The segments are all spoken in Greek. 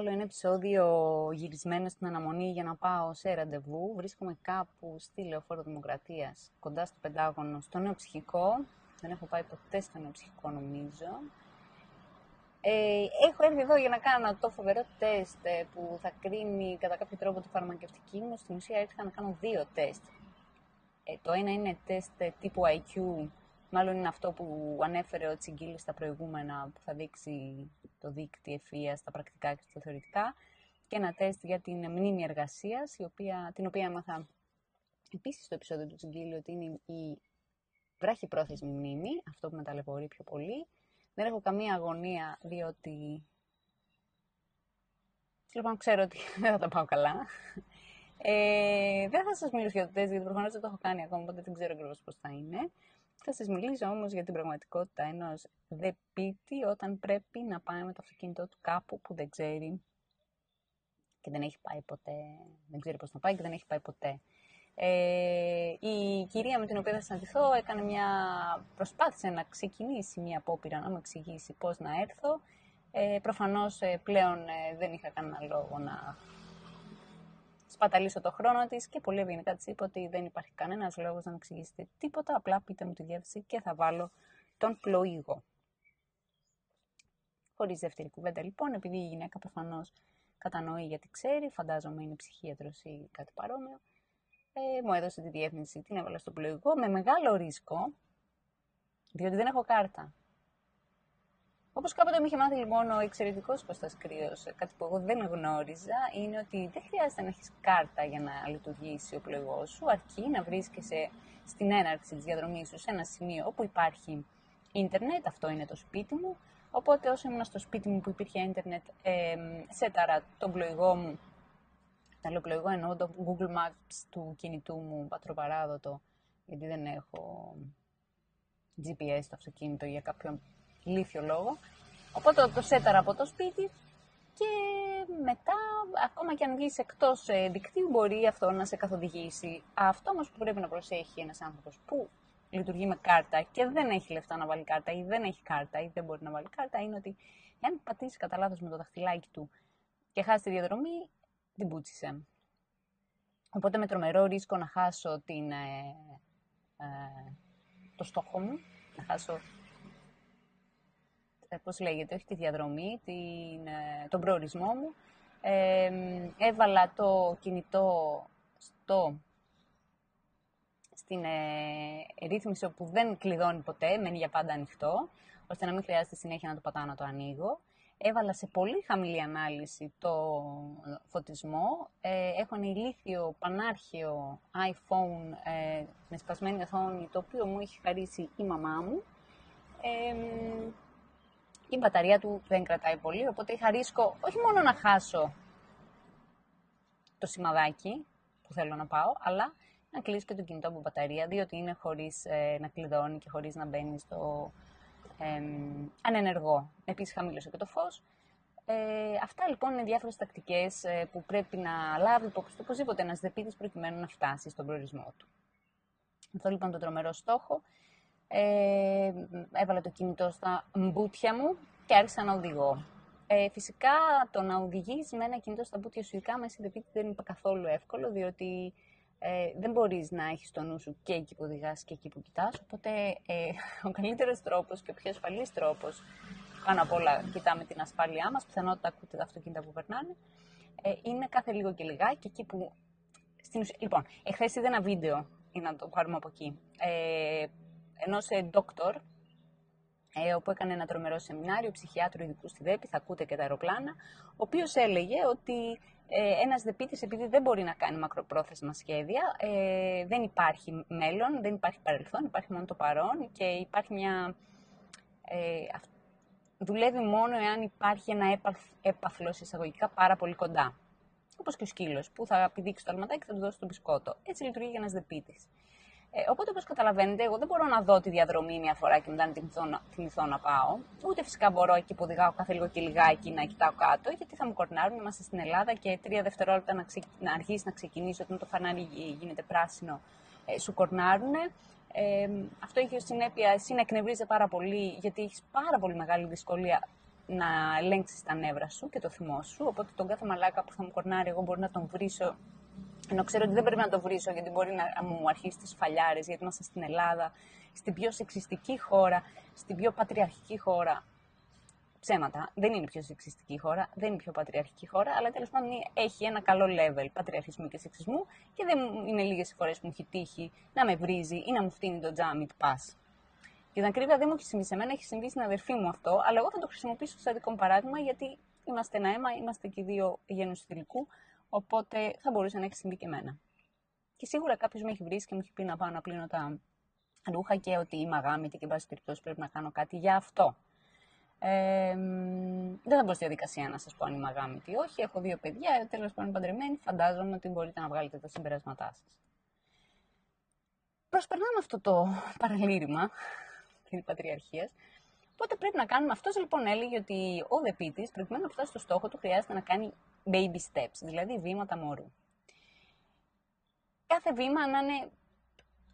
Άλλο ένα επεισόδιο γυρισμένο στην αναμονή για να πάω σε ραντεβού. Βρίσκομαι κάπου στη Λεωφόρο Δημοκρατίας, κοντά στο Πεντάγωνο, στο νέο ψυχικό. Δεν έχω πάει ποτέ στο νέο ψυχικό, νομίζω. Ε, έχω έρθει εδώ για να κάνω το φοβερό τεστ ε, που θα κρίνει κατά κάποιο τρόπο τη φαρμακευτική μου. Στην ουσία ήρθα να κάνω δύο τεστ. Ε, το ένα είναι τεστ τύπου IQ, μάλλον είναι αυτό που ανέφερε ο Τσιγκίλη στα προηγούμενα, που θα δείξει το δίκτυο ευφυΐας στα πρακτικά και στα θεωρητικά. Και ένα τεστ για την μνήμη εργασίας, την οποία έμαθα επίσης στο επεισόδιο του Τσιγκίλη ότι είναι η βράχη πρόθεσμη μνήμη, αυτό που με ταλαιπωρεί πιο πολύ. Δεν έχω καμία αγωνία, διότι... Λοιπόν, ξέρω ότι δεν θα τα πάω καλά. Ε, δεν θα σας μιλήσω για το τεστ, γιατί προφανώς δεν το έχω κάνει ακόμα, οπότε δεν ξέρω ακριβώς πώς θα είναι. Θα σας μιλήσω όμως για την πραγματικότητα ενός δεπίτη όταν πρέπει να πάει με το αυτοκίνητό του κάπου που δεν ξέρει και δεν έχει πάει ποτέ, δεν ξέρει πώς να πάει και δεν έχει πάει ποτέ. Ε, η κυρία με την οποία θα συναντηθώ έκανε μια προσπάθησε να ξεκινήσει μια απόπειρα να μου εξηγήσει πώς να έρθω. Ε, προφανώς ε, πλέον ε, δεν είχα κανένα λόγο να σπαταλήσω το χρόνο της και πολύ ευγενικά της είπε ότι δεν υπάρχει κανένας λόγος να μου εξηγήσετε τίποτα, απλά πείτε μου τη διεύθυνση και θα βάλω τον πλοήγο. Χωρίς δεύτερη κουβέντα λοιπόν, επειδή η γυναίκα προφανώς κατανοεί γιατί ξέρει, φαντάζομαι είναι ψυχίατρος ή κάτι παρόμοιο, ε, μου έδωσε τη διεύθυνση, την έβαλα στο πλοηγό με μεγάλο ρίσκο, διότι δεν έχω κάρτα. Όπως κάποτε μου είχε μάθει λοιπόν ο εξαιρετικός Κώστας Κρύος, κάτι που εγώ δεν γνώριζα, είναι ότι δεν χρειάζεται να έχεις κάρτα για να λειτουργήσει ο πλοηγό σου, αρκεί να βρίσκεσαι στην έναρξη της διαδρομής σου σε ένα σημείο όπου υπάρχει ίντερνετ, αυτό είναι το σπίτι μου. Οπότε όσο ήμουν στο σπίτι μου που υπήρχε ίντερνετ, ε, σέταρα τον πλοηγό μου πλοηγό εννοώ το Google Maps του κινητού μου πατροπαράδοτο, γιατί δεν έχω GPS στο αυτοκίνητο για κάποιο λίθιο λόγο. Οπότε το σέταρα από το σπίτι και μετά, ακόμα και αν βγεις εκτός ε, δικτύου, μπορεί αυτό να σε καθοδηγήσει. Αυτό όμως που πρέπει να προσέχει ένας άνθρωπος που λειτουργεί με κάρτα και δεν έχει λεφτά να βάλει κάρτα ή δεν έχει κάρτα ή δεν μπορεί να βάλει κάρτα, είναι ότι εάν πατήσεις κατά λάθος με το δαχτυλάκι του και χάσεις τη διαδρομή, την πούτσισε. Οπότε με τρομερό ρίσκο να χάσω την, ε, ε, το στόχο μου, να χάσω, ε, πώς λέγεται, όχι τη διαδρομή, την, ε, τον προορισμό μου. έβαλα το κινητό στο, στην ρύθμιση όπου δεν κλειδώνει ποτέ, μένει για πάντα ανοιχτό, ώστε να μην χρειάζεται συνέχεια να το πατάω να το ανοίγω έβαλα σε πολύ χαμηλή ανάλυση το φωτισμό. Ε, έχω ένα ηλίθιο πανάρχαιο iPhone ε, με σπασμένη οθόνη, το οποίο μου έχει χαρίσει η μαμά μου. Ε, η μπαταρία του δεν κρατάει πολύ, οπότε είχα ρίσκο όχι μόνο να χάσω το σημαδάκι που θέλω να πάω, αλλά να κλείσω και το κινητό από μπαταρία, διότι είναι χωρίς ε, να κλειδώνει και χωρίς να μπαίνει στο ε, ανενεργό. Επίσης χαμήλωσε και το φως. Ε, αυτά λοιπόν είναι διάφορες τακτικές ε, που πρέπει να λάβει υπόψη του οπωσδήποτε ένας δεπίτης προκειμένου να φτάσει στον προορισμό του. Αυτό λοιπόν το τρομερό στόχο. Ε, έβαλα το κινητό στα μπούτια μου και άρχισα να οδηγώ. Ε, φυσικά το να οδηγείς με ένα κινητό στα μπούτια σου, ειδικά μέσα στην δεν είναι καθόλου εύκολο, διότι ε, δεν μπορείς να έχεις το νου σου και εκεί που οδηγάς και εκεί που κοιτάς, οπότε ε, ο καλύτερος τρόπος και ο πιο ασφαλής τρόπος, πάνω απ' όλα κοιτάμε την ασφάλειά μας, πιθανότητα ακούτε τα αυτοκίνητα που περνάνε, ε, είναι κάθε λίγο και λιγάκι εκεί που... Στην ουσία... Λοιπόν, εχθές είδα ένα βίντεο, ή να το πάρουμε από εκεί, ε, ενός ε, doctor, ε, όπου έκανε ένα τρομερό σεμινάριο ψυχιάτρου ειδικού στη ΔΕΠΗ, θα ακούτε και τα αεροπλάνα, ο οποίος έλεγε ότι ε, ένας δεπίτης επειδή δεν μπορεί να κάνει μακροπρόθεσμα σχέδια, ε, δεν υπάρχει μέλλον, δεν υπάρχει παρελθόν, υπάρχει μόνο το παρόν και υπάρχει μια... Ε, δουλεύει μόνο εάν υπάρχει ένα έπαθλος εισαγωγικά πάρα πολύ κοντά. Όπως και ο σκύλος που θα πηδήξει το αλματάκι και θα του δώσει τον μπισκότο. Έτσι λειτουργεί για ένας δεπίτης. Ε, οπότε, όπως καταλαβαίνετε, εγώ δεν μπορώ να δω τη διαδρομή μια φορά και μετά να θυμηθώ, να πάω. Ούτε φυσικά μπορώ εκεί που οδηγάω κάθε λίγο και λιγάκι να κοιτάω κάτω, γιατί θα μου κορνάρουν. Είμαστε στην Ελλάδα και τρία δευτερόλεπτα να, ξε... να αρχίσει να ξεκινήσει όταν το φανάρι γίνεται πράσινο, ε, σου κορνάρουν. Ε, αυτό έχει ως συνέπεια εσύ να εκνευρίζει πάρα πολύ, γιατί έχεις πάρα πολύ μεγάλη δυσκολία να ελέγξεις τα νεύρα σου και το θυμό σου. Οπότε τον κάθε μαλάκα που θα μου κορνάρει, εγώ μπορώ να τον βρίσω. Ενώ ξέρω ότι δεν πρέπει να τον βρίσω, γιατί μπορεί να μου αρχίσει τις φαλιάρες, γιατί είμαστε στην Ελλάδα, στην πιο σεξιστική χώρα, στην πιο πατριαρχική χώρα ψέματα. Δεν είναι πιο σεξιστική χώρα, δεν είναι πιο πατριαρχική χώρα, αλλά τέλος πάντων έχει ένα καλό level πατριαρχισμού και σεξισμού και δεν είναι λίγες οι φορές που μου έχει τύχει να με βρίζει ή να μου φτύνει το τζάμι του πας. Για την ακρίβεια δεν μου έχει συμβεί σε μένα, έχει συμβεί στην αδερφή μου αυτό, αλλά εγώ θα το χρησιμοποιήσω σαν δικό μου παράδειγμα γιατί είμαστε ένα αίμα, είμαστε και δύο γένους θηλυκού, οπότε θα μπορούσε να έχει συμβεί και εμένα. Και σίγουρα κάποιος με έχει βρει και μου έχει πει να πάω να πλύνω τα ρούχα και ότι είμαι αγάμητη και εν πάση περιπτώσει πρέπει να κάνω κάτι για αυτό. Ε, δεν θα μπω στη διαδικασία να σας πω αν είμαι αγάμητη ή όχι. Έχω δύο παιδιά, τέλος πάντων παντρεμένη. Φαντάζομαι ότι μπορείτε να βγάλετε τα συμπεράσματά σας. Προσπερνάμε αυτό το παραλήρημα της πατριαρχίας. Οπότε πρέπει να κάνουμε. Αυτός λοιπόν έλεγε ότι ο δεπίτης, προκειμένου να φτάσει στο στόχο του, χρειάζεται να κάνει baby steps, δηλαδή βήματα μωρού. Κάθε βήμα να είναι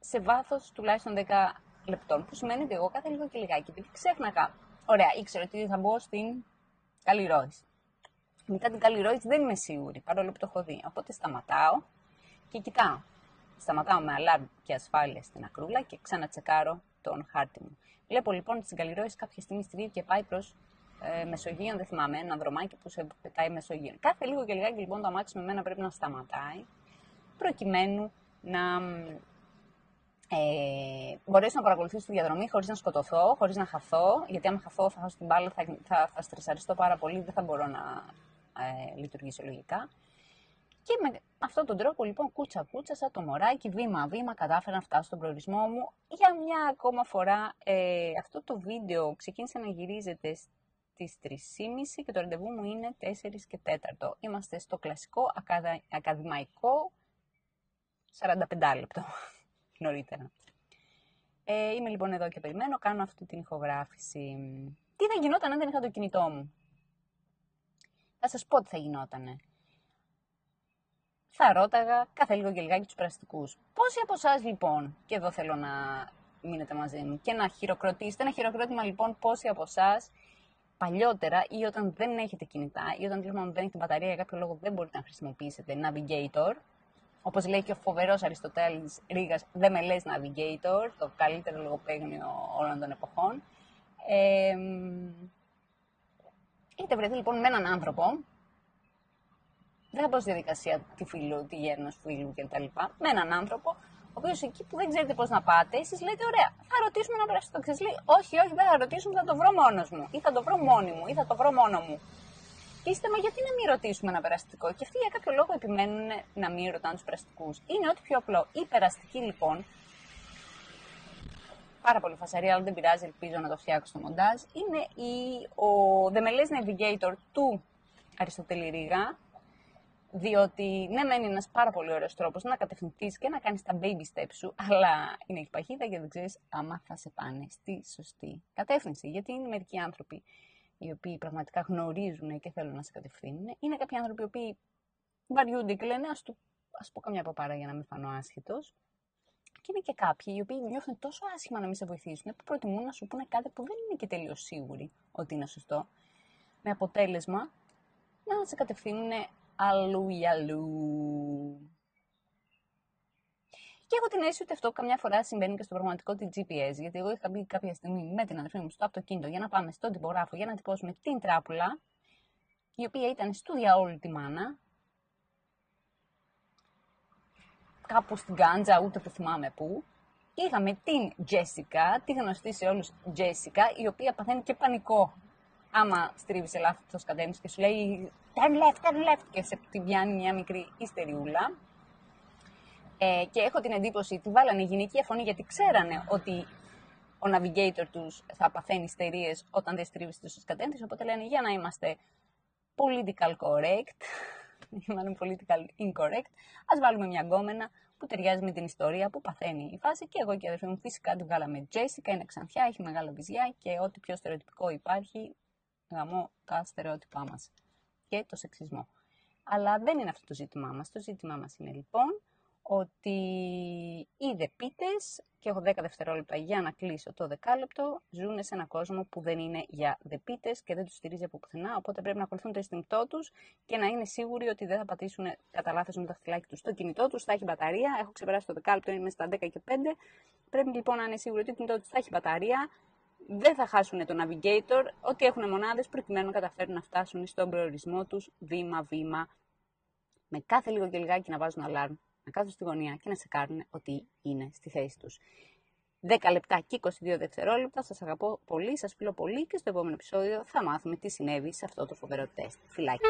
σε βάθος τουλάχιστον 10 λεπτών, που σημαίνει ότι εγώ κάθε λίγο και λιγάκι, επειδή ξέχναγα Ωραία, ήξερα ότι θα μπω στην καλλιρόηση. Μετά την καλλιρόηση δεν είμαι σίγουρη, παρόλο που το έχω δει. Οπότε σταματάω και κοιτάω. Σταματάω με αλάρμ και ασφάλεια στην ακρούλα και ξανατσεκάρω τον χάρτη μου. Βλέπω λοιπόν ότι στην καλλιρόηση κάποια στιγμή στηρίζει και πάει προς ε, Μεσογείο, δεν θυμάμαι, ένα δρομάκι που σε πετάει Μεσογείο. Κάθε λίγο και λιγάκι λοιπόν το αμάξι με μένα πρέπει να σταματάει, προκειμένου να ε, μπορέσω να παρακολουθήσω τη διαδρομή χωρίς να σκοτωθώ, χωρίς να χαθώ. Γιατί αν χαθώ, θα χάσω την μπάλα, θα, θα, θα στρεσαριστώ πάρα πολύ, δεν θα μπορώ να ε, λειτουργήσω λογικά. Και με αυτόν τον τρόπο, λοιπόν, κούτσα-κούτσα, σαν το μωράκι, βήμα-βήμα, κατάφερα να φτάσω στον προορισμό μου. Για μια ακόμα φορά, ε, αυτό το βίντεο ξεκίνησε να γυρίζεται στις 3.30 και το ραντεβού μου είναι 4 και 4. Είμαστε στο κλασικό ακαδημαϊκό 45 λεπτό νωρίτερα. Ε, είμαι λοιπόν εδώ και περιμένω, κάνω αυτή την ηχογράφηση. Τι θα γινόταν αν δεν είχα το κινητό μου; Θα σας πω τι θα γινότανε. Θα ρώταγα κάθε λίγο και λιγάκι τους πραστικούς. Πόσοι από εσάς λοιπόν, και εδώ θέλω να μείνετε μαζί μου και να χειροκροτήσετε, ένα χειροκρότημα λοιπόν πόσοι από εσάς παλιότερα ή όταν δεν έχετε κινητά ή όταν λοιπόν δεν έχετε μπαταρία για κάποιο λόγο δεν μπορείτε να χρησιμοποιήσετε navigator, όπως λέει και ο φοβερός Αριστοτέλης Ρήγας, δεν με λες Navigator, το καλύτερο λογοπαίγνιο όλων των εποχών. Ε, είτε βρεθεί λοιπόν με έναν άνθρωπο, δεν θα πω στη διαδικασία τη φίλου, τη γέρνος φίλου κτλ. Με έναν άνθρωπο, ο οποίος εκεί που δεν ξέρετε πώς να πάτε, εσείς λέτε: Ωραία, θα ρωτήσουμε να περάσει το ξεσλή. Όχι, όχι, δεν θα ρωτήσουμε, θα το βρω μόνος μου. Ή θα το βρω μόνη μου, ή θα το βρω μόνο μου. Πείστε με, γιατί να μην ρωτήσουμε ένα περαστικό; Και αυτοί για κάποιο λόγο επιμένουν να μην ρωτάνε τους περαστικούς. Είναι ό,τι πιο απλό. Η περαστική λοιπόν, πάρα πολύ φασαρία, αλλά δεν πειράζει, ελπίζω να το φτιάξω στο μοντάζ, είναι η, ο The Meles Navigator του Αριστοτέλη Ρίγα, διότι ναι, μένει ένας πάρα πολύ ωραίος τρόπος να κατευθυνθεί και να κάνεις τα baby steps σου, αλλά είναι η παχύτητα και δεν ξέρεις άμα θα σε πάνε στη σωστή κατεύθυνση. Γιατί είναι μερικοί άνθρωποι οι οποίοι πραγματικά γνωρίζουν και θέλουν να σε κατευθύνουν. Είναι κάποιοι άνθρωποι οι οποίοι βαριούνται και λένε ας, του, ας πω καμιά παπάρα για να μην φανώ άσχετος. Και είναι και κάποιοι οι οποίοι νιώθουν τόσο άσχημα να μην σε βοηθήσουν που προτιμούν να σου πούνε κάτι που δεν είναι και τελείως σίγουροι ότι είναι σωστό. Με αποτέλεσμα να σε κατευθύνουν αλλού ή αλλού. Και έχω την αίσθηση ότι αυτό καμιά φορά συμβαίνει και στο πραγματικό της GPS. Γιατί εγώ είχα μπει κάποια στιγμή με την αδερφή μου στο αυτοκίνητο για να πάμε στον τυπογράφο για να τυπώσουμε την τράπουλα, η οποία ήταν στο διαόλου τη μάνα. Κάπου στην Κάντζα, ούτε που θυμάμαι πού. Είχαμε την Τζέσικα, τη γνωστή σε όλους Τζέσικα, η οποία παθαίνει και πανικό. Άμα στρίβεις σε λάθος κατεύθυνση και σου λέει turn left, turn left, και σε τη πιάνει μια μικρή ιστεριούλα. Ε, και έχω την εντύπωση ότι βάλανε γυναικεία φωνή γιατί ξέρανε ότι ο navigator τους θα παθαίνει ιστερίε όταν δεν στρίβεις στη σωστή κατεύθυνση. Οπότε λένε για να είμαστε political correct, μάλλον political incorrect, ας βάλουμε μια γκόμενα που ταιριάζει με την ιστορία που παθαίνει η φάση. Και εγώ και η αδερφή μου φυσικά τη βγάλαμε Jessica, είναι ξανθιά, έχει μεγάλο βυζιά και ό,τι πιο στερεοτυπικό υπάρχει, γαμώ τα στερεότυπά μας και το σεξισμό. Αλλά δεν είναι αυτό το ζήτημά μας. Το ζήτημά μας είναι λοιπόν ότι οι δεπίτες, και έχω 10 δευτερόλεπτα για να κλείσω το δεκάλεπτο, ζουν σε έναν κόσμο που δεν είναι για δεπίτες και δεν τους στηρίζει από πουθενά, οπότε πρέπει να ακολουθούν το αισθηκτό τους και να είναι σίγουροι ότι δεν θα πατήσουν κατά λάθος με το δαχτυλάκι τους. Το κινητό τους θα έχει μπαταρία, έχω ξεπεράσει το δεκάλεπτο, είναι στα 10 και 5, πρέπει λοιπόν να είναι σίγουροι ότι το κινητό τους θα έχει μπαταρία, δεν θα χάσουν το navigator, ότι έχουν μονάδες προκειμένου να καταφέρουν να φτάσουν στον προορισμό τους βήμα-βήμα, με κάθε λίγο και λιγάκι να βάζουν αλάρμ να κάθουν στη γωνία και να σε κάνουν ότι είναι στη θέση τους. 10 λεπτά και 22 δευτερόλεπτα. Σας αγαπώ πολύ, σας φιλώ πολύ και στο επόμενο επεισόδιο θα μάθουμε τι συνέβη σε αυτό το φοβερό τεστ. Φιλάκι!